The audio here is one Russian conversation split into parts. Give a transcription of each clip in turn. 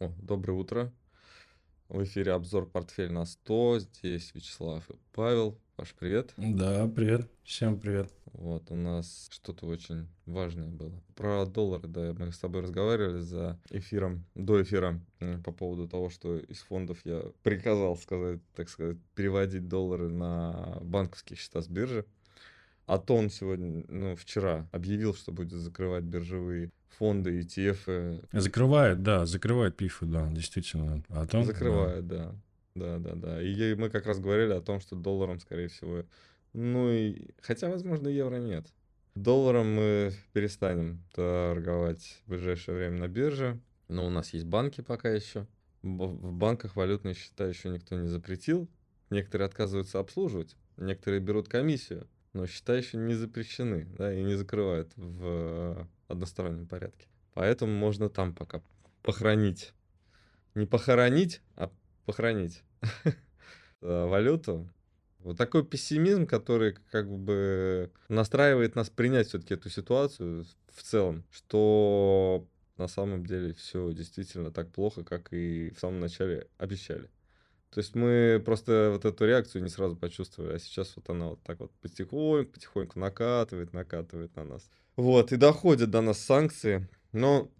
О, доброе утро. В эфире обзор «Портфель на 100». Здесь Вячеслав и Павел. Ваш привет. Да, привет. Всем привет. Вот, у нас что-то очень важное было. Про доллары, да, мы с тобой разговаривали за эфиром, до эфира, по поводу того, что из фондов я приказал сказать, так сказать, переводить доллары на банковские счета с биржи. А то он сегодня, ну, вчера объявил, что будет закрывать биржевые фонды, ETF. Закрывает, да, закрывает пифы, да, действительно. А то, закрывает, да. да. Да, да, И мы как раз говорили о том, что долларом, скорее всего, ну и... Хотя, возможно, евро нет. Долларом мы перестанем торговать в ближайшее время на бирже. Но у нас есть банки пока еще. В банках валютные счета еще никто не запретил. Некоторые отказываются обслуживать, некоторые берут комиссию, но счета еще не запрещены, да, и не закрывают в одностороннем порядке. Поэтому можно там пока похоронить. Не похоронить, а похоронить валюту. Вот такой пессимизм, который как бы настраивает нас принять все-таки эту ситуацию в целом, что на самом деле все действительно так плохо, как и в самом начале обещали. То есть мы просто вот эту реакцию не сразу почувствовали, а сейчас вот она вот так вот потихоньку, потихоньку накатывает, накатывает на нас. Вот, и доходят до нас санкции. Но,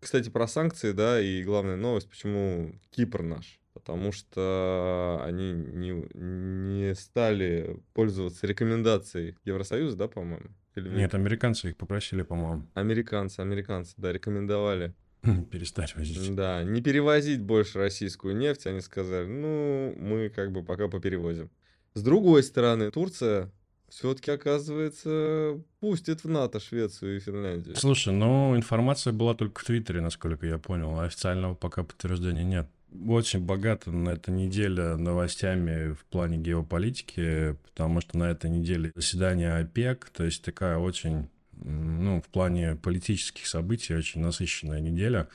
кстати, про санкции, да, и главная новость, почему Кипр наш. Потому что они не, не стали пользоваться рекомендацией Евросоюза, да, по-моему? Или нет? нет, американцы их попросили, по-моему. Американцы, американцы, да, рекомендовали. Перестать возить. Да, не перевозить больше российскую нефть. Они сказали, ну, мы как бы пока поперевозим. С другой стороны, Турция все-таки, оказывается, пустит в НАТО Швецию и Финляндию. Слушай, ну, информация была только в Твиттере, насколько я понял. А официального пока подтверждения нет. Очень богата на этой неделе новостями в плане геополитики, потому что на этой неделе заседание ОПЕК, то есть такая очень, ну, в плане политических событий очень насыщенная неделя.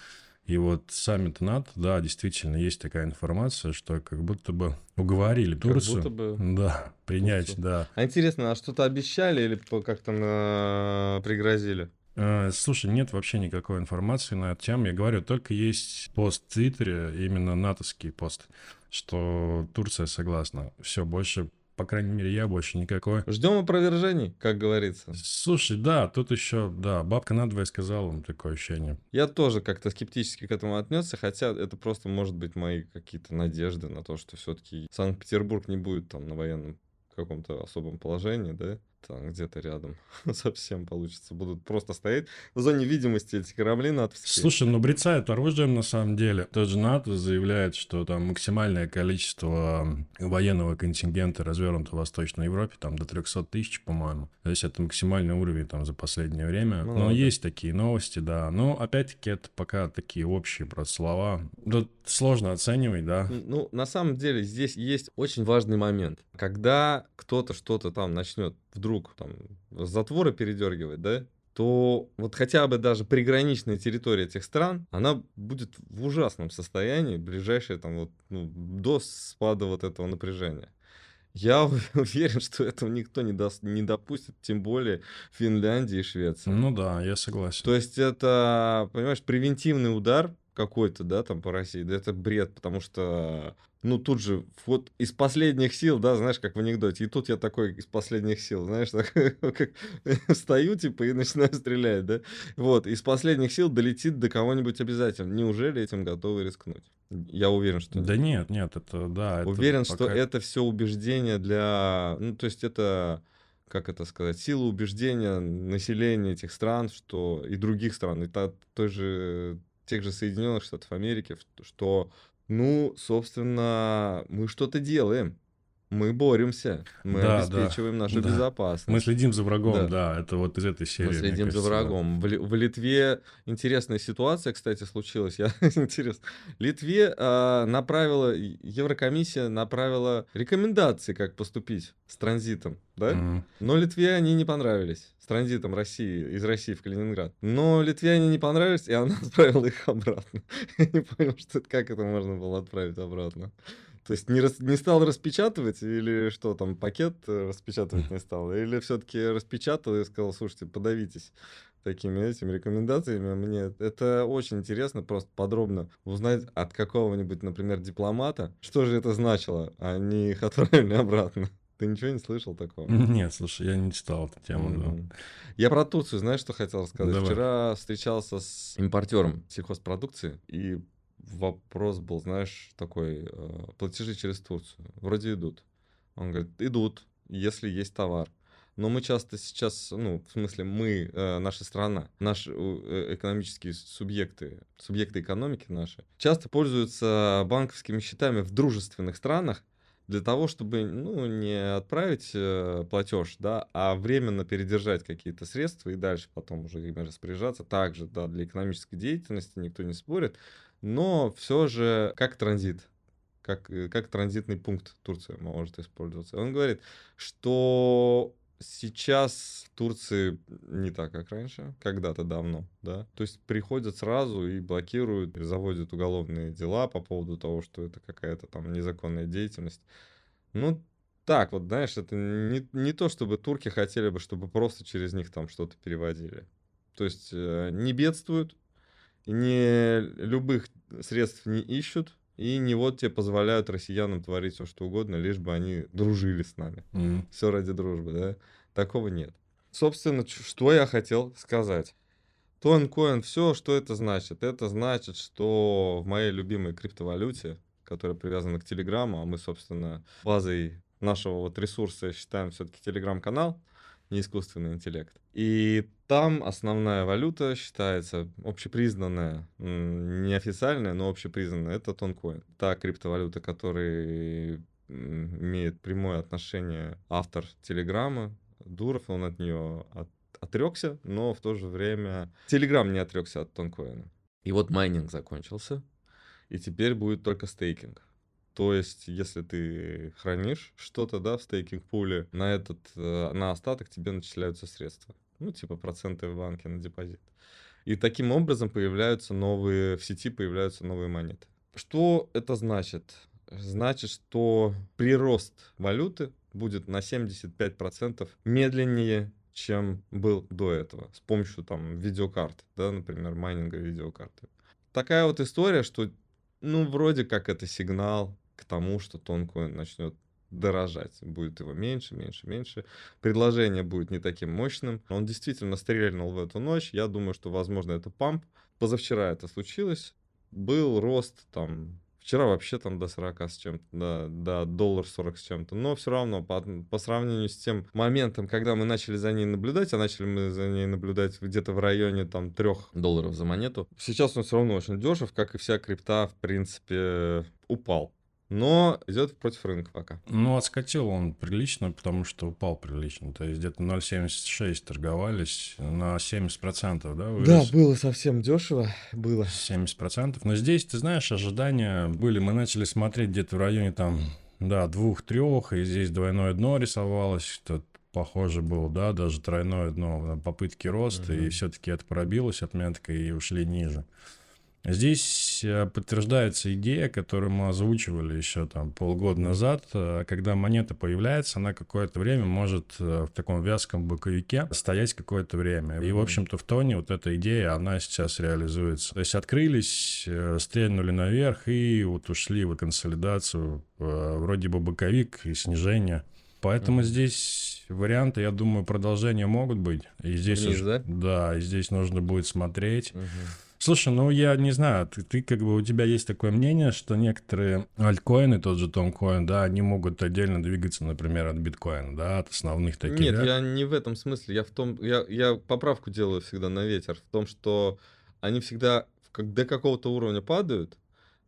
И вот саммит НАТО, да, действительно есть такая информация, что как будто бы уговорили Турцию. Как будто бы... Да, принять, Турцию. да. А интересно, а что-то обещали или как-то на... пригрозили? Э, слушай, нет вообще никакой информации на эту тему. Я говорю, только есть пост в Твиттере, именно натовский пост, что Турция согласна. Все, больше по крайней мере, я больше никакой. Ждем опровержений, как говорится. Слушай, да, тут еще, да, бабка надвое сказала, такое ощущение. Я тоже как-то скептически к этому отнесся, хотя это просто может быть мои какие-то надежды на то, что все-таки Санкт-Петербург не будет там на военном каком-то особом положении, да, там где-то рядом совсем получится. Будут просто стоять в зоне видимости эти корабли натовские. Слушай, ну брецают оружием на самом деле. Тот же НАТО заявляет, что там максимальное количество военного контингента развернуто в Восточной Европе, там до 300 тысяч, по-моему. То есть это максимальный уровень там за последнее время. Ну, Но да. есть такие новости, да. Но опять-таки это пока такие общие просто слова. Тут сложно оценивать, да. Ну, на самом деле здесь есть очень важный момент. Когда кто-то что-то там начнет вдруг там затворы передергивать, да, то вот хотя бы даже приграничная территория этих стран, она будет в ужасном состоянии ближайшие там вот ну, до спада вот этого напряжения. Я уверен, что этого никто не, даст, не допустит, тем более Финляндия и Швеция. Ну да, я согласен. То есть это, понимаешь, превентивный удар какой-то, да, там по России, да это бред, потому что ну, тут же, вот из последних сил, да, знаешь, как в анекдоте. И тут я такой из последних сил, знаешь, так, как стою, типа, и начинаю стрелять, да. Вот, из последних сил долетит до кого-нибудь обязательно. Неужели этим готовы рискнуть? Я уверен, что... Да нет, нет, это, да. Уверен, это пока... что это все убеждение для... Ну, то есть это как это сказать, сила убеждения населения этих стран, что и других стран, и та, той же, тех же Соединенных Штатов Америки, что ну, собственно, мы что-то делаем. Мы боремся, мы да, обеспечиваем да, нашу да. безопасность. Мы следим за врагом, да. да, это вот из этой серии. Мы следим кажется, за врагом. Да. В, в Литве интересная ситуация, кстати, случилась. Я интересно. Литве э, направила Еврокомиссия направила рекомендации, как поступить с транзитом, да? Mm-hmm. Но Литве они не понравились с транзитом России из России в Калининград. Но Литве они не понравились, и она отправила их обратно. Я не понял, что как это можно было отправить обратно. То есть не, рас, не стал распечатывать или что там, пакет э, распечатывать не стал? Или все-таки распечатал и сказал, слушайте, подавитесь такими этими рекомендациями. Мне это очень интересно просто подробно узнать от какого-нибудь, например, дипломата, что же это значило, а они их отправили обратно. Ты ничего не слышал такого? Нет, слушай, я не читал эту тему. Mm-hmm. Я про Турцию, знаешь, что хотел сказать? Давай. Вчера встречался с импортером сельхозпродукции, и вопрос был, знаешь, такой, э, платежи через Турцию. Вроде идут. Он говорит, идут, если есть товар. Но мы часто сейчас, ну, в смысле, мы, э, наша страна, наши э, экономические субъекты, субъекты экономики наши, часто пользуются банковскими счетами в дружественных странах, для того, чтобы ну, не отправить платеж, да, а временно передержать какие-то средства и дальше потом уже ими распоряжаться. Также, да, для экономической деятельности никто не спорит, но все же как транзит, как, э, как транзитный пункт Турция может использоваться. Он говорит, что сейчас Турции не так, как раньше, когда-то давно, да. То есть приходят сразу и блокируют, и заводят уголовные дела по поводу того, что это какая-то там незаконная деятельность. Ну, так вот, знаешь, это не, не то, чтобы турки хотели бы, чтобы просто через них там что-то переводили. То есть э, не бедствуют, не любых средств не ищут, и не вот тебе позволяют россиянам творить все, что угодно, лишь бы они дружили с нами. Mm. Все ради дружбы, да? Такого нет. Собственно, что я хотел сказать. Тонкоин, все, что это значит? Это значит, что в моей любимой криптовалюте, которая привязана к Телеграму, а мы, собственно, базой нашего вот ресурса считаем все-таки Телеграм-канал, не искусственный интеллект. И там основная валюта считается общепризнанная, неофициальная, но общепризнанная, это тонкоин. Та криптовалюта, которая имеет прямое отношение автор Телеграма, Дуров, он от нее от, отрекся, но в то же время Телеграм не отрекся от тонкоина. И вот майнинг закончился, и теперь будет только стейкинг. То есть, если ты хранишь что-то, да, в стейкинг-пуле, на этот, э, на остаток тебе начисляются средства. Ну, типа проценты в банке на депозит. И таким образом появляются новые, в сети появляются новые монеты. Что это значит? Значит, что прирост валюты будет на 75% медленнее, чем был до этого, с помощью там видеокарт, да, например, майнинга видеокарты. Такая вот история, что, ну, вроде как это сигнал к тому, что тонкоин начнет дорожать. Будет его меньше, меньше, меньше. Предложение будет не таким мощным. Он действительно стрельнул в эту ночь. Я думаю, что, возможно, это памп. Позавчера это случилось. Был рост там Вчера вообще там до 40 с чем-то, да, до доллар 40 с чем-то. Но все равно по, по сравнению с тем моментом, когда мы начали за ней наблюдать, а начали мы за ней наблюдать где-то в районе там 3 долларов за монету, сейчас он все равно очень дешев, как и вся крипта, в принципе, упал но идет против рынка пока. Ну, отскочил он прилично, потому что упал прилично. То есть где-то 0,76 торговались на 70%, да? Вырос? Да, было совсем дешево, было. 70%. Но здесь, ты знаешь, ожидания были. Мы начали смотреть где-то в районе там, да, двух-трех, и здесь двойное дно рисовалось, тут похоже было, да, даже тройное дно попытки роста, uh-huh. и все-таки это пробилось отметка и ушли ниже. Здесь э, подтверждается идея, которую мы озвучивали еще там полгода назад, э, когда монета появляется, она какое-то время может э, в таком вязком боковике стоять какое-то время. И, в общем-то, в тоне вот эта идея, она сейчас реализуется. То есть открылись, стрельнули наверх и вот ушли в консолидацию, вроде бы боковик и снижение. Поэтому mm-hmm. здесь варианты, я думаю, продолжения могут быть. И здесь Вниз, уже, да? Да, и здесь нужно будет смотреть. Mm-hmm Слушай, ну я не знаю, ты, ты как бы у тебя есть такое мнение, что некоторые альткоины, тот же Томкоин, да, они могут отдельно двигаться, например, от биткоина, да, от основных таких. Нет, да? я не в этом смысле, я в том, я, я поправку делаю всегда на ветер, в том, что они всегда как, до какого-то уровня падают,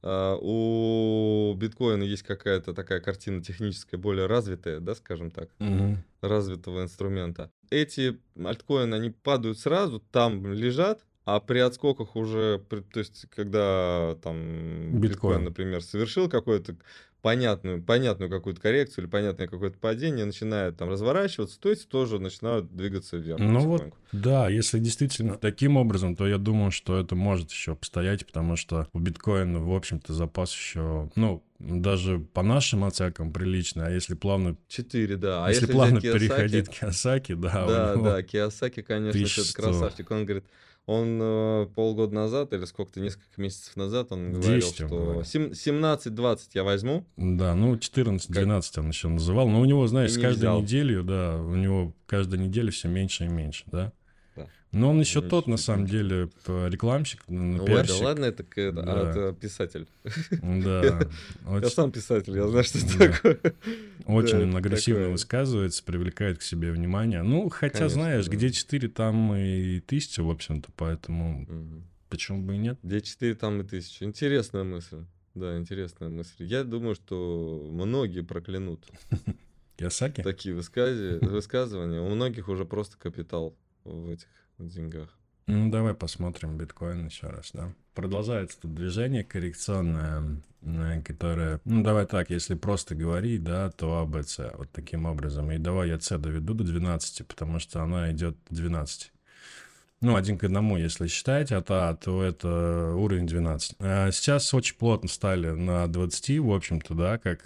Uh, у биткоина есть какая-то такая картина техническая, более развитая, да, скажем так, угу. развитого инструмента. Эти альткоины, они падают сразу, там лежат, а при отскоках уже, то есть, когда там биткоин, например, совершил какое-то понятную, понятную какую-то коррекцию или понятное какое-то падение, начинает там разворачиваться, то есть тоже начинают двигаться вверх. Ну вот, да, если действительно таким образом, то я думаю, что это может еще постоять, потому что у биткоина, в общем-то, запас еще, ну, даже по нашим оценкам прилично, а если плавно... Четыре, да. А если, если плавно переходить к Киосаки, да. Да, да, Киосаки, конечно, это красавчик. Он говорит, он э, полгода назад или сколько-то, несколько месяцев назад, он говорил, что 17-20 я возьму. Да, ну 14-12 он еще называл. Но у него, знаешь, с каждой взял. неделей, да, у него каждая неделя все меньше и меньше, да. Но он еще тот, на самом деле, рекламщик, ну, Ой, да ладно, это, это, да. а, это писатель. Да. Я сам писатель, я знаю, что это такое. Очень агрессивно высказывается, привлекает к себе внимание. Ну, хотя, знаешь, где 4, там и 1000, в общем-то, поэтому почему бы и нет? Где 4, там и 1000. Интересная мысль. Да, интересная мысль. Я думаю, что многие проклянут. Киосаки? Такие высказывания. У многих уже просто капитал в этих деньгах. Ну, давай посмотрим биткоин еще раз, да. Продолжается тут движение коррекционное, э, которое... Ну, давай так, если просто говорить, да, то АБЦ вот таким образом. И давай я С доведу до 12, потому что она идет 12. Ну, один к одному, если считать от А, то это уровень 12. А сейчас очень плотно стали на 20, в общем-то, да, как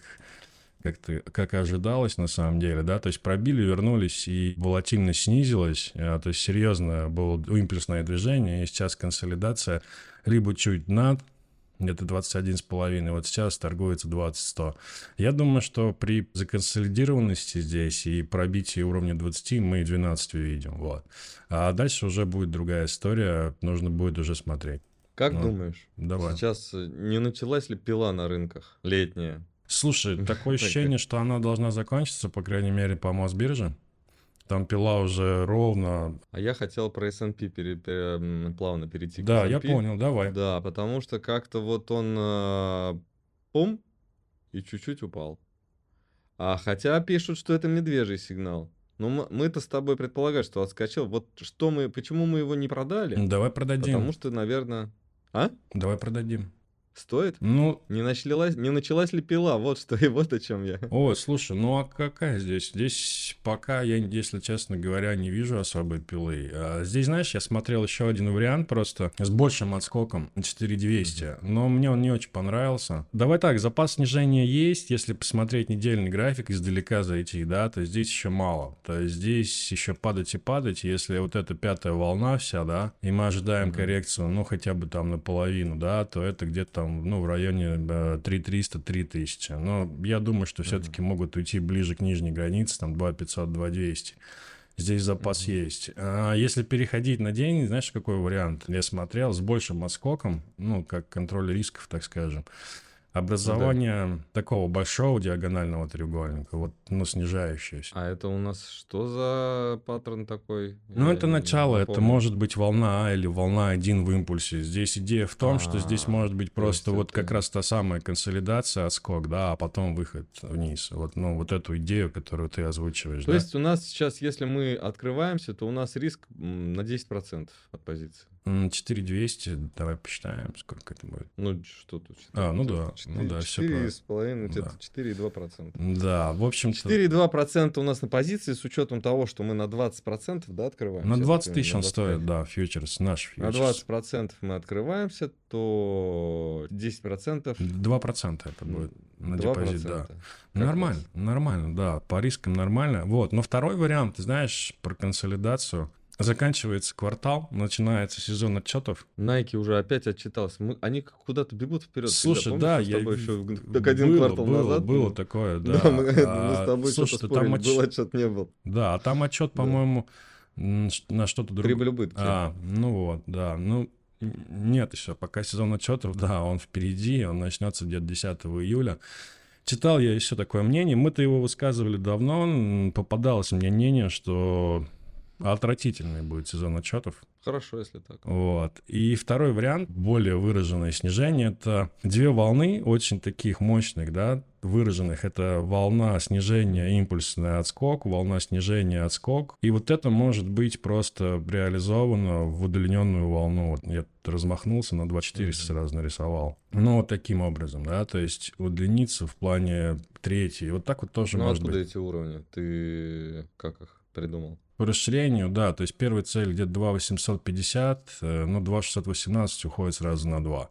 как, ты, как и ожидалось на самом деле, да, то есть пробили, вернулись, и волатильность снизилась, а, то есть серьезно было импульсное движение, и сейчас консолидация либо чуть над, где-то 21,5, вот сейчас торгуется 20-100. Я думаю, что при законсолидированности здесь и пробитии уровня 20 мы 12 увидим, вот. А дальше уже будет другая история, нужно будет уже смотреть. Как ну, думаешь, давай. сейчас не началась ли пила на рынках летняя? Слушай, такое ощущение, что она должна закончиться, по крайней мере, по Мосбирже. Там пила уже ровно. А я хотел про S&P пере, пере, плавно перейти да, к я понял, давай. Да, потому что как-то вот он э, пум и чуть-чуть упал. А хотя пишут, что это медвежий сигнал. Но мы-то с тобой предполагаем, что отскочил. Вот что мы, почему мы его не продали? Давай продадим. Потому что, наверное... А? Давай продадим. Стоит? Ну, не началась, не началась ли пила? Вот что и вот о чем я. О, слушай, ну а какая здесь? Здесь пока я, если честно говоря, не вижу особой пилы. А здесь, знаешь, я смотрел еще один вариант просто с большим отскоком 4200, mm-hmm. но мне он не очень понравился. Давай так, запас снижения есть, если посмотреть недельный график издалека зайти, да, то здесь еще мало. То есть здесь еще падать и падать, если вот эта пятая волна вся, да, и мы ожидаем mm-hmm. коррекцию, ну хотя бы там наполовину, да, то это где-то там, ну, в районе 3300-3000. Но я думаю, что все-таки mm-hmm. могут уйти ближе к нижней границе, там 2500-2200. Здесь запас mm-hmm. есть. А если переходить на день, знаешь, какой вариант? Я смотрел с большим отскоком, ну, как контроль рисков, так скажем образование да. такого большого диагонального треугольника, вот, ну, снижающееся. А это у нас что за паттерн такой? Ну, Я это начало, это может быть волна А или волна 1 в импульсе. Здесь идея в том, А-а-а. что здесь может быть просто вот это... как раз та самая консолидация, отскок, да, а потом выход вниз. Вот, ну, вот эту идею, которую ты озвучиваешь. То да? есть у нас сейчас, если мы открываемся, то у нас риск на 10% от позиции. 4200, давай посчитаем, сколько это будет. Ну, что тут? А, ну да, 4, ну да, все 4,5, да. это 4,2%. Да, в общем-то... 4,2% у нас на позиции с учетом того, что мы на 20% да, открываемся. На 20 тысяч он стоит, да, фьючерс, наш фьючерс. На 20% мы открываемся, то 10%... 2% это будет на депозит, да. Нормально, раз. нормально, да, по рискам нормально. Вот, но второй вариант, ты знаешь, про консолидацию – Заканчивается квартал, начинается сезон отчетов. Nike уже опять отчитался. Мы, они куда-то бегут вперед. Слушай, Помнишь, да, я еще так один было, квартал было, назад. Было такое, да. да мы, а, мы с тобой слушай, что-то спорили, там отч... был отчет, не был. Да, а там отчет, по-моему, на что-то другое. Прибыль убытки. А, ну вот, да. Ну, нет еще, пока сезон отчетов, да, он впереди, он начнется где-то 10 июля. Читал я еще такое мнение, мы-то его высказывали давно, попадалось мне мнение, что Отвратительный будет сезон отчетов. Хорошо, если так. Вот. И второй вариант, более выраженное снижение, это две волны очень таких мощных, да, выраженных. Это волна снижения, импульсный отскок, волна снижения, отскок. И вот это может быть просто реализовано в удлиненную волну. Вот я размахнулся на 2400 mm-hmm. сразу нарисовал. Ну, вот таким образом, да, то есть удлиниться в плане третьей. Вот так вот тоже ну, может откуда быть. эти уровни? Ты как их придумал? По расширению, да, то есть первая цель где-то 2,850, э, ну, 2,618 уходит сразу на 2.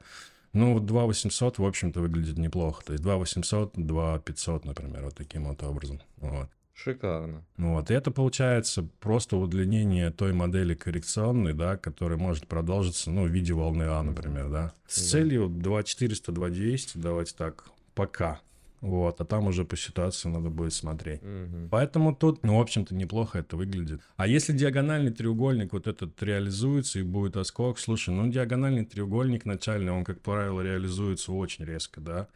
Ну, вот 2,800, в общем-то, выглядит неплохо. То есть 2,800, 2,500, например, вот таким вот образом. Вот. Шикарно. Вот, и это получается просто удлинение той модели коррекционной, да, которая может продолжиться, ну, в виде волны А, например, да. С целью 2400, 2200, давайте так, пока. Вот, а там уже по ситуации надо будет смотреть. Мгм. Поэтому тут, ну, в общем-то, неплохо это выглядит. А если диагональный треугольник вот этот реализуется и будет оскок, слушай, ну, диагональный треугольник начальный, он, как правило, реализуется очень резко, да.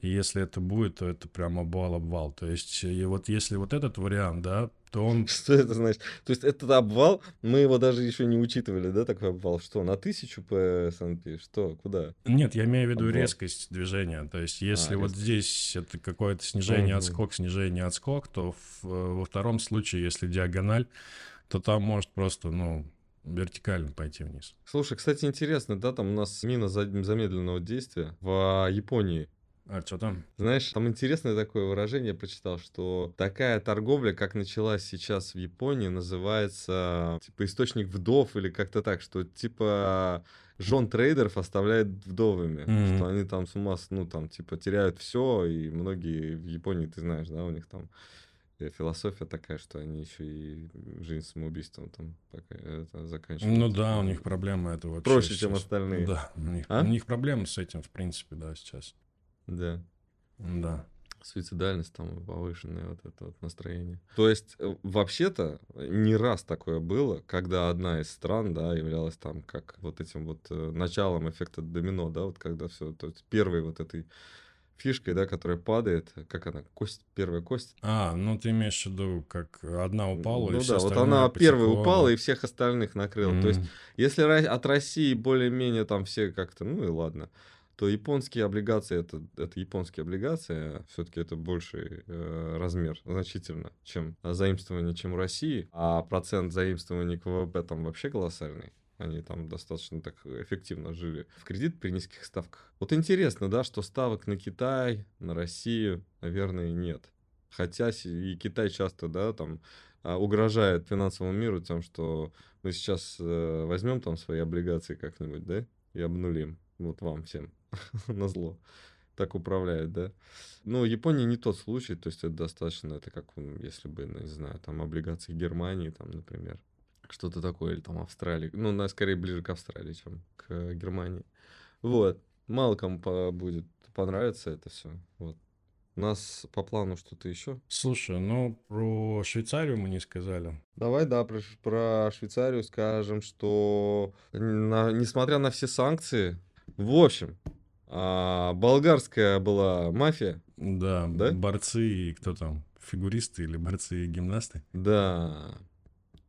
И если это будет, то это прям обвал-обвал. То есть, и вот если вот этот вариант, да, то он... Что это значит? То есть этот обвал, мы его даже еще не учитывали, да, такой обвал? Что, на тысячу по S&P? Что, куда? Нет, я имею в виду Обвал. резкость движения. То есть, если вот резкость. здесь это какое-то снижение, Мгм. отскок, снижение, отскок, то в- во втором случае, если диагональ, то там может просто, ну, вертикально пойти вниз. Слушай, кстати, интересно, да, там у нас мина за- замедленного действия в Японии. А что там? Знаешь, там интересное такое выражение, я прочитал, что такая торговля, как началась сейчас в Японии, называется типа источник вдов или как-то так, что типа жен трейдеров оставляет вдовами, Мгм. что они там с ума, ну там типа теряют все, и многие в Японии, ты знаешь, да, у них там э, философия такая, что они еще и жизнь самоубийством там пока это заканчивают. Ну да, у них проблемы это вообще Проще, чем сейчас. остальные. Да, у них, А? у них проблемы с этим, в принципе, да, сейчас. Да. Да. суицидальность там и повышенное вот это вот настроение. То есть э, вообще-то не раз такое было, когда одна из стран, да, являлась там как вот этим вот э, началом эффекта домино, да, вот когда все, то есть первой вот этой фишкой, да, которая падает, как она, кость, первая кость. А, ну ты имеешь в виду, как одна упала, и ну все да, вот она потекло, упала и всех остальных накрыла. То есть если от России более-менее там все как-то, ну и ладно, то японские облигации это, это японские облигации, все-таки это больший э, размер значительно, чем заимствование, чем у России, а процент заимствований к ВВП там вообще колоссальный. Они там достаточно так эффективно жили в кредит при низких ставках. Вот интересно, да, что ставок на Китай, на Россию, наверное, нет. Хотя и Китай часто, да, там а, угрожает финансовому миру тем, что мы сейчас э, возьмем там свои облигации как-нибудь, да, и обнулим. Вот вам всем на зло. Так управляет, да. Ну, Япония не тот случай, то есть это достаточно, это как, если бы, ну, не знаю, там облигации Германии, там, например, что-то такое, или там Австралии. Ну, на, скорее ближе к Австралии, чем к э, Германии. Вот. Мало кому по- будет понравиться это все. Вот. У нас по плану что-то еще. Слушай, ну про Швейцарию мы не сказали. Давай, да, про, про Швейцарию скажем, что на- несмотря на все санкции, в общем, а, болгарская была мафия, Да, Да? борцы и кто там, фигуристы или борцы и гимнасты? да,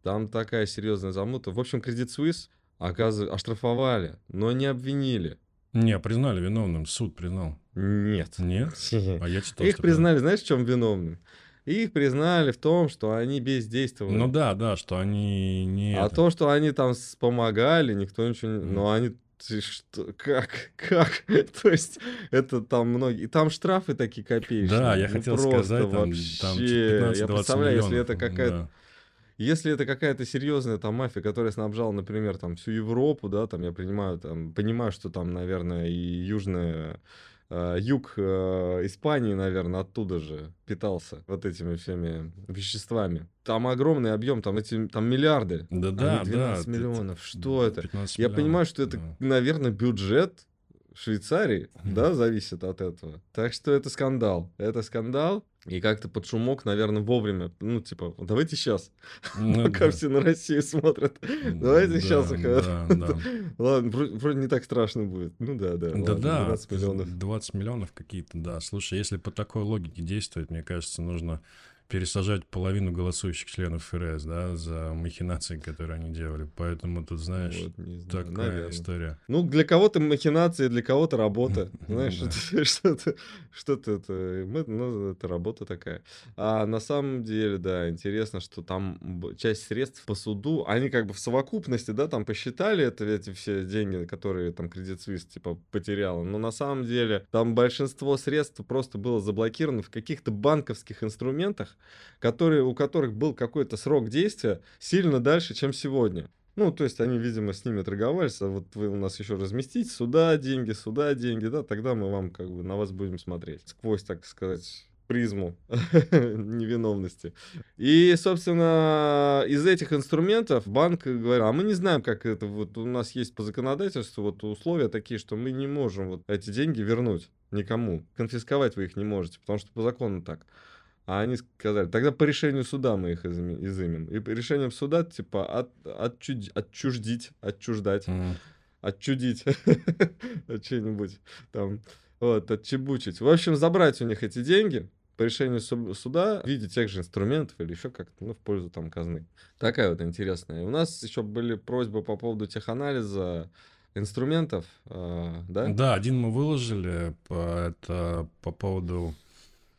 там такая серьезная замута. В общем, Credit Suisse, оказывается, оштрафовали, но не обвинили. Не, признали виновным, суд признал. Нет. Нет? А я читал, Их признали, знаешь, в чем виновным? Их признали в том, что они бездействовали. Ну да, да, что они не... А это. то, что они там помогали, никто ничего не... Мгм. Но они... ты что, как? Как? То есть, это там многие... И там штрафы такие копеечные. Да, я ну хотел сказать, там, там вообще. Я 15-20 представляю, если миллионов. это какая-то... да. Если это какая-то серьезная там мафия, которая снабжала, например, там всю Европу, да, там я принимаю, там, понимаю, что там, наверное, и южная, юг э, Испании, наверное, оттуда же питался вот этими всеми веществами. Там огромный объем, там эти, там миллиарды. Да, да, да. 12 это- миллионов. Что это? 15 Я миллионов, понимаю, что это, да. наверное, бюджет Швейцарии, да, зависит от этого. Так что это скандал. Это скандал. И как-то под шумок, наверное, вовремя. Ну, типа, давайте сейчас, Ну пока да. все на Россию смотрят. Давайте Да, сейчас да, да. Ладно, вроде, не так страшно будет. Ну да, да. Да, ладно, да, 12 миллионов. 20 миллионов какие-то, да. Слушай, если по такой логике действовать, мне кажется, нужно пересажать половину голосующих членов ФРС, да, за махинации, которые они делали. Поэтому тут, знаешь, вот, знаю, такая наверное. история. Ну, для кого-то махинации, для кого-то работа. Знаешь, что-то, что-то это, ну, это работа такая. А на самом деле, да, интересно, что там часть средств по суду, они как бы в совокупности, да, там посчитали это, эти все деньги, которые там Credit Suisse, типа, потеряла. Но на самом деле там большинство средств просто было заблокировано в каких-то банковских инструментах, которые, у которых был какой-то срок действия сильно дальше, чем сегодня. Ну, то есть они, видимо, с ними торговались, а вот вы у нас еще разместите сюда деньги, сюда деньги, да, тогда мы вам как бы на вас будем смотреть сквозь, так сказать, призму невиновности. И, собственно, из этих инструментов банк говорит, а мы не знаем, как это, вот у нас есть по законодательству вот условия такие, что мы не можем вот эти деньги вернуть никому, конфисковать вы их не можете, потому что по закону так. А они сказали, тогда по решению суда мы их изымем. И по решением суда, типа, от, отчуд, отчуждить, отчуждать, mm. отчудить что-нибудь там, вот, отчебучить. В общем, забрать у них эти деньги по решению суда в виде тех же инструментов или еще как-то, ну, в пользу там казны. Такая вот интересная. У нас еще были просьбы по поводу теханализа инструментов, э, да? Да, один мы выложили, это по поводу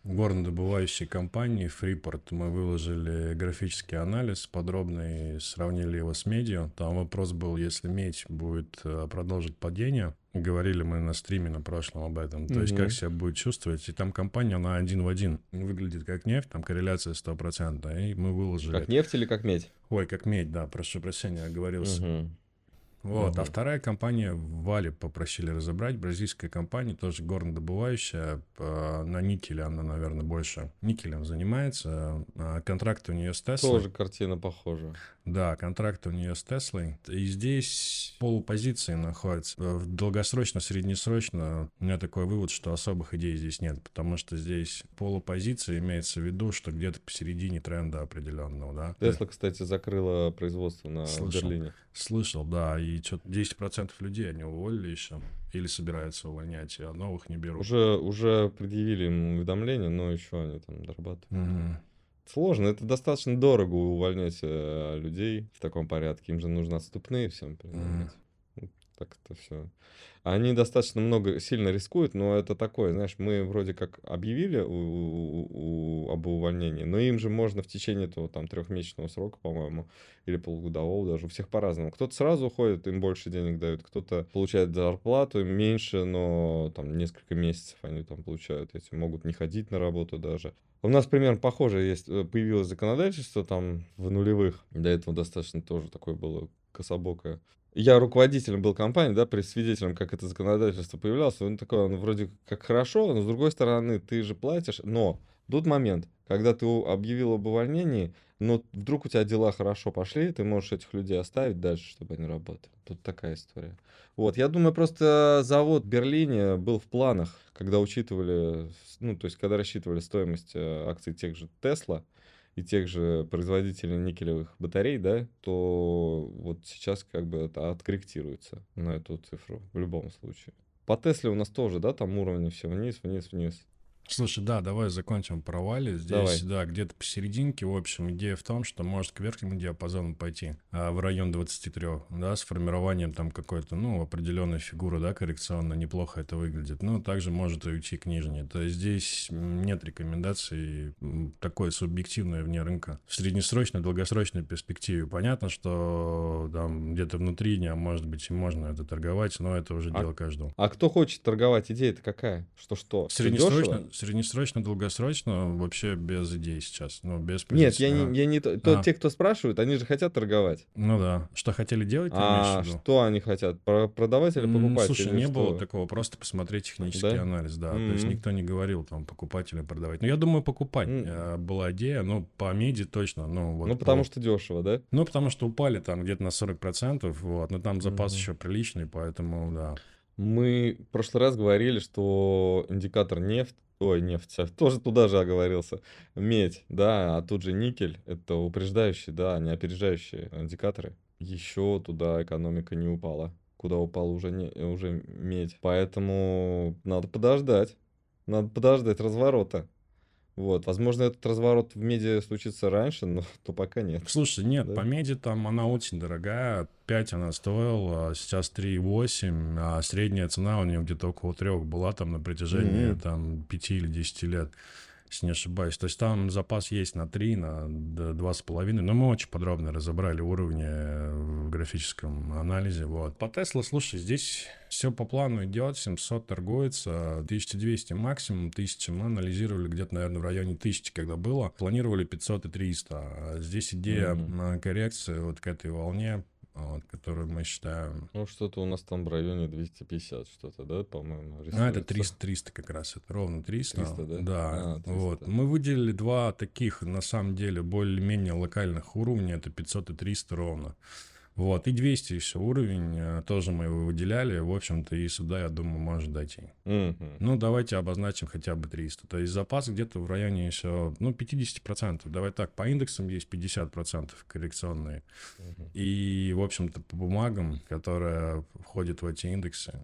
горнодобывающей компании Freeport мы выложили графический анализ подробный, сравнили его с медью. Там вопрос был, если медь будет э, продолжить падение, говорили мы на стриме на прошлом об этом, то mm-hmm. есть как себя будет чувствовать, и там компания, она один в один выглядит как нефть, там корреляция стопроцентная, и мы выложили... Как нефть или как медь? Ой, как медь, да, прошу прощения, оговорился. Mm-hmm. Вот, угу. а вторая компания Вали попросили разобрать, бразильская компания, тоже горнодобывающая, на никеле она, наверное, больше никелем занимается, а контракт у нее с Теслой. Тоже картина похожа. Да, контракт у нее с Теслой. И здесь полупозиции находятся. Долгосрочно, среднесрочно у меня такой вывод, что особых идей здесь нет, потому что здесь полупозиция имеется в виду, что где-то посередине тренда определенного, да. Тесла, кстати, закрыла производство на Слышал. Берлине. Слышал, да, и что-то 10% людей они уволили еще или собираются увольнять, а новых не берут. Уже, уже предъявили им уведомление, но еще они там дорабатывают. Угу. Сложно, это достаточно дорого увольнять э, людей в таком порядке. Им же нужно отступные всем принимать. Так это все. Они достаточно много, сильно рискуют, но это такое, знаешь, мы вроде как объявили у, у, у, об увольнении, но им же можно в течение этого там трехмесячного срока, по-моему, или полугодового даже, у всех по-разному. Кто-то сразу уходит, им больше денег дают, кто-то получает зарплату, им меньше, но там несколько месяцев они там получают эти, могут не ходить на работу даже. У нас примерно похоже есть, э, появилось законодательство там в нулевых, до этого достаточно тоже такое было кособокое. Я руководителем был компании, да, при свидетелем, как это законодательство появлялось, он такой, он вроде как хорошо, но с другой стороны, ты же платишь, но тут момент, когда ты объявил об увольнении, но вдруг у тебя дела хорошо пошли, ты можешь этих людей оставить дальше, чтобы они работали. Тут такая история. Вот, я думаю, просто завод в Берлине был в планах, когда учитывали, ну, то есть, когда рассчитывали стоимость э, акций тех же Тесла и тех же производителей никелевых батарей, да, то вот сейчас как бы это откорректируется на эту цифру в любом случае. По Тесле у нас тоже, да, там уровни все вниз, вниз, вниз. Слушай, да, давай закончим про Вали. Здесь, давай. да, где-то посерединке, в общем, идея в том, что может к верхнему диапазону пойти а, в район 23, да, с формированием там какой-то, ну, определенной фигуры, да, коррекционно, неплохо это выглядит. Но также может и уйти к нижней. То есть здесь нет рекомендаций такой субъективной вне рынка. В среднесрочной, долгосрочной перспективе понятно, что там где-то внутри дня, может быть, и можно это торговать, но это уже а, дело каждого. А кто хочет торговать? Идея-то какая? Что-что? Среднесрочно, Среднесрочно, долгосрочно вообще без идей сейчас. Ну, без позиции. Нет, я не, я не то, а. те, кто спрашивают, они же хотят торговать. Ну да. Что хотели делать, А что они хотят? Продавать или покупать? Слушай, или не что? было такого, просто посмотреть технический да? анализ, да. Mm-hmm. То есть никто не говорил там покупать или продавать. Но я думаю, покупать mm-hmm. была идея, ну, по меди точно. Ну, вот ну потому по... что дешево, да? Ну, потому что упали там где-то на 40%, вот, но там запас mm-hmm. еще приличный, поэтому, да. Мы в прошлый раз говорили, что индикатор нефть ой, нефть, тоже туда же оговорился, медь, да, а тут же никель, это упреждающие, да, не опережающие индикаторы. Еще туда экономика не упала, куда упала уже, не, уже медь. Поэтому надо подождать, надо подождать разворота. Вот, возможно, этот разворот в медиа случится раньше, но то пока нет. Слушай, нет, Да. по меди там она очень дорогая. 5 она стоила, а сейчас 3,8, а средняя цена у нее где-то около 3 была там на протяжении Мгм. там 5 или 10 лет, если не ошибаюсь. То есть там запас есть на 3, на д- 2,5. Но мы очень подробно разобрали уровни э, в графическом анализе. Вот. По Тесла, слушай, здесь все по плану идет, 700 торгуется, 1200 максимум, 1000 мы анализировали где-то, наверное, в районе 1000, когда было. Планировали 500 и 300. А здесь идея э, коррекции вот к этой волне, вот, которую мы считаем... Ну, что-то у нас там в районе 250 что-то, да, по-моему, А, это рисуется. 300, 300 как раз, это ровно 300. 300, да? Да, А, 300. вот. Мы выделили два таких, на самом деле, более-менее локальных уровня, это 500 и 300 ровно. Вот, и 200 еще уровень, э, тоже мы его выделяли, в общем-то, и сюда, я думаю, может дойти. Мгм. Ну, давайте обозначим хотя бы 300. То есть запас где-то в районе еще, ну, 50%. Давай так, по индексам есть 50% коррекционные. Мгм. И, в общем-то, по бумагам, которые входят в эти индексы.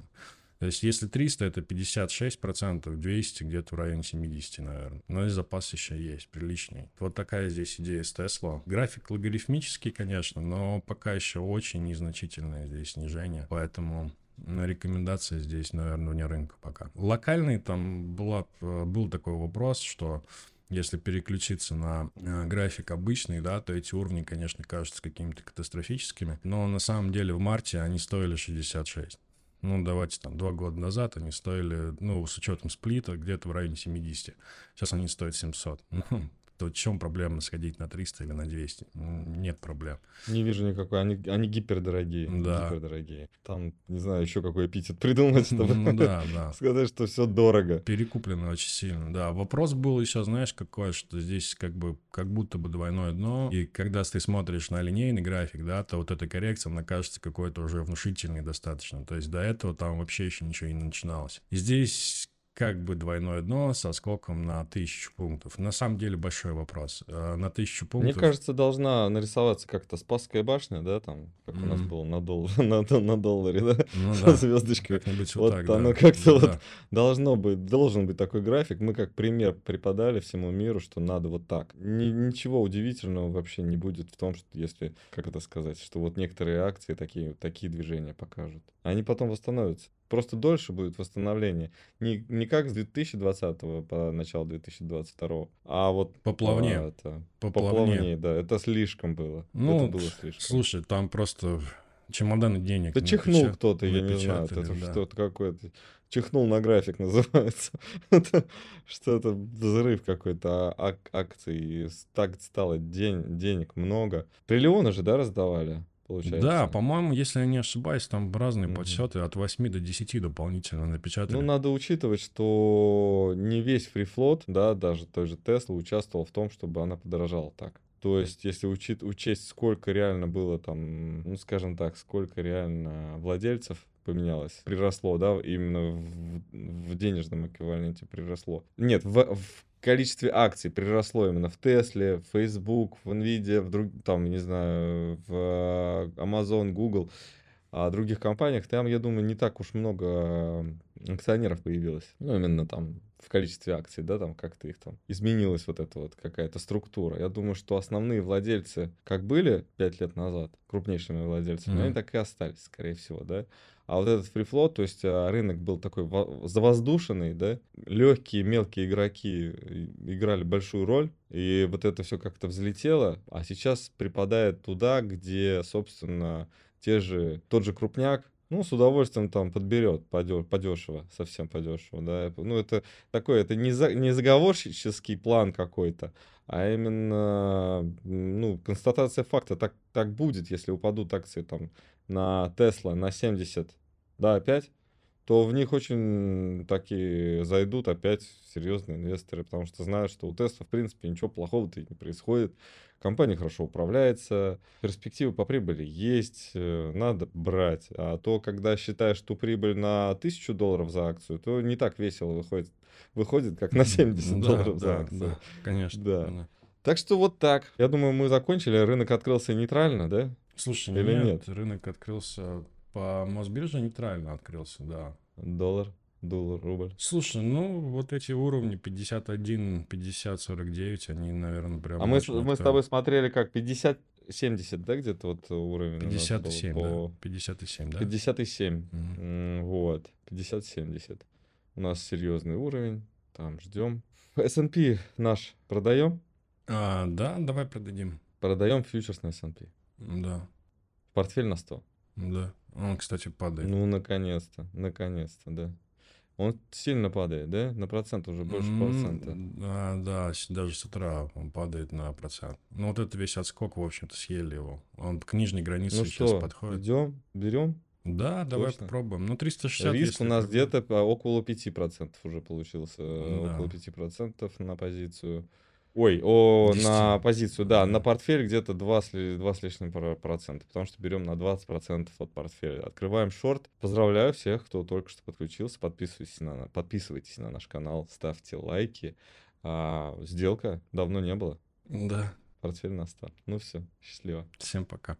То есть, если 300, это 56%, 200 где-то в районе 70, наверное. Но и запас еще есть, приличный. Вот такая здесь идея с Tesla. График логарифмический, конечно, но пока еще очень незначительное здесь снижение. Поэтому ну, рекомендация здесь, наверное, вне рынка пока. Локальный там была, э, был такой вопрос, что если переключиться на э, график обычный, да, то эти уровни, конечно, кажутся какими-то катастрофическими. Но на самом деле в марте они стоили 66. Ну, давайте там, два года назад они стоили, ну, с учетом сплита, где-то в районе 70. Сейчас они стоят 700. Ну, то в чем проблема сходить на 300 или на 200? М, Нет проблем. Не вижу никакой, они, они гипердорогие. Да. Гипердорогие. Там, не знаю, еще какой эпитет придумать, чтобы Ну да, да. сказать, что все дорого. Перекуплено очень сильно, да. Вопрос был еще, знаешь, какой, что здесь как бы как будто бы двойное дно, и когда ты смотришь на линейный график, да, то вот эта коррекция, она кажется какой-то уже внушительной достаточно. То есть до этого там вообще еще ничего не начиналось. И здесь как бы двойное дно со скоком на тысячу пунктов. На самом деле большой вопрос. Э, На тысячу Мне пунктов... кажется, должна нарисоваться как-то Спасская башня, да, там, как у нас было на, дол- на, на долларе, да, ну со да, звездочкой. вот, Вот так, да. оно как-то вот Да. Должно быть, должен быть такой график. Мы как пример преподали всему миру, что надо вот так. Ни- ничего удивительного вообще не будет в том, что если, как это сказать, что вот некоторые акции такие, такие движения покажут. Они потом восстановятся. Просто дольше будет восстановление. Не, не как с 2020 по начало 2022, а вот Поплавнее. по это, Поплавнее. поплавнее, да. Это слишком было. Ну, это было слишком. Слушай, там просто чемоданы денег. Да чихнул напечат- кто-то, я не знаю, это да. что-то какое-то. Чихнул на график называется. Что-то взрыв какой-то а- ак- акций. Так стало день, денег много. Триллионы же, да, раздавали, получается? Да, по-моему, если я не ошибаюсь, там разные Мгм. подсчеты от 8 до 10 дополнительно напечатали. Ну, надо учитывать, что не весь фрифлот, да, даже той же Тесла участвовал в том, чтобы она подорожала так. То есть, если учит, учесть, сколько реально было там, ну, скажем так, сколько реально владельцев поменялось, приросло, да, именно в, в денежном эквиваленте приросло. Нет, в, в количестве акций приросло именно в Тесле, в Facebook, в Nvidia, в друг, там, не знаю, в Amazon, Google, а других компаниях, там, я думаю, не так уж много акционеров появилось. Ну, именно там в количестве акций, да, там как-то их там изменилась вот эта вот какая-то структура. Я думаю, что основные владельцы, как были пять лет назад, крупнейшими владельцами, Мгм. они так и остались, скорее всего, да. А вот этот фрифлот, то есть а, рынок был такой во- завоздушенный, да, легкие мелкие игроки играли большую роль, и вот это все как-то взлетело, а сейчас припадает туда, где, собственно, те же, тот же крупняк, ну, с удовольствием там подберет подешево, совсем подешево, да. Ну, это такой, это не, за, не заговорщический план какой-то, а именно, ну, констатация факта. Так, так будет, если упадут акции там на Тесла на 70, да, опять, то в них очень такие зайдут опять серьезные инвесторы, потому что знают, что у Тесла, в принципе, ничего плохого-то и не происходит. Компания хорошо управляется, перспективы по прибыли есть, э, надо брать. А то, когда считаешь ту прибыль на 1000 долларов за акцию, то не так весело выходит, выходит как на 70 Да, долларов за акцию. да, конечно. Да. Так что вот так. Я думаю, мы закончили. Рынок открылся нейтрально, да? Слушай, Или нет, нет? рынок открылся по Мосбирже нейтрально открылся, да. Доллар. доллар, рубль. Слушай, ну вот эти уровни 51, 50, 49, они, наверное, прям А мы, мы с тобой смотрели как 50, 70, да, где-то вот уровень у нас был 57, по да. 57, да? 57. Мгм. М, Вот, 50-70. У нас серьезный уровень, там ждем. S&P наш продаем? А, да, давай продадим. Продаем фьючерс на S&P. Да, Портфель на 100. да. Он, кстати, падает. Ну, наконец-то, наконец-то, да. Он сильно падает, да? На процент уже больше процента. Да, да, с- даже с утра он падает на процент. Ну, вот это весь отскок, в общем-то, съели его. Он к нижней границе Ну сейчас что, подходит. идем, берем? Да, давай Точно? попробуем. Ну, 360 Риск у нас где-то по- около 5% уже получился. э, Да. Около 5% на позицию. Ой, о, на позицию, да, на портфель где-то 2 с, ли- 2 с лишним про- процента, потому что берем на 20% от портфеля. Открываем шорт. Поздравляю всех, кто только что подключился. Подписывайтесь на, подписывайтесь на наш канал, ставьте лайки. А, сделка давно не было. Да, Портфель на старт. Ну все, счастливо. всем пока.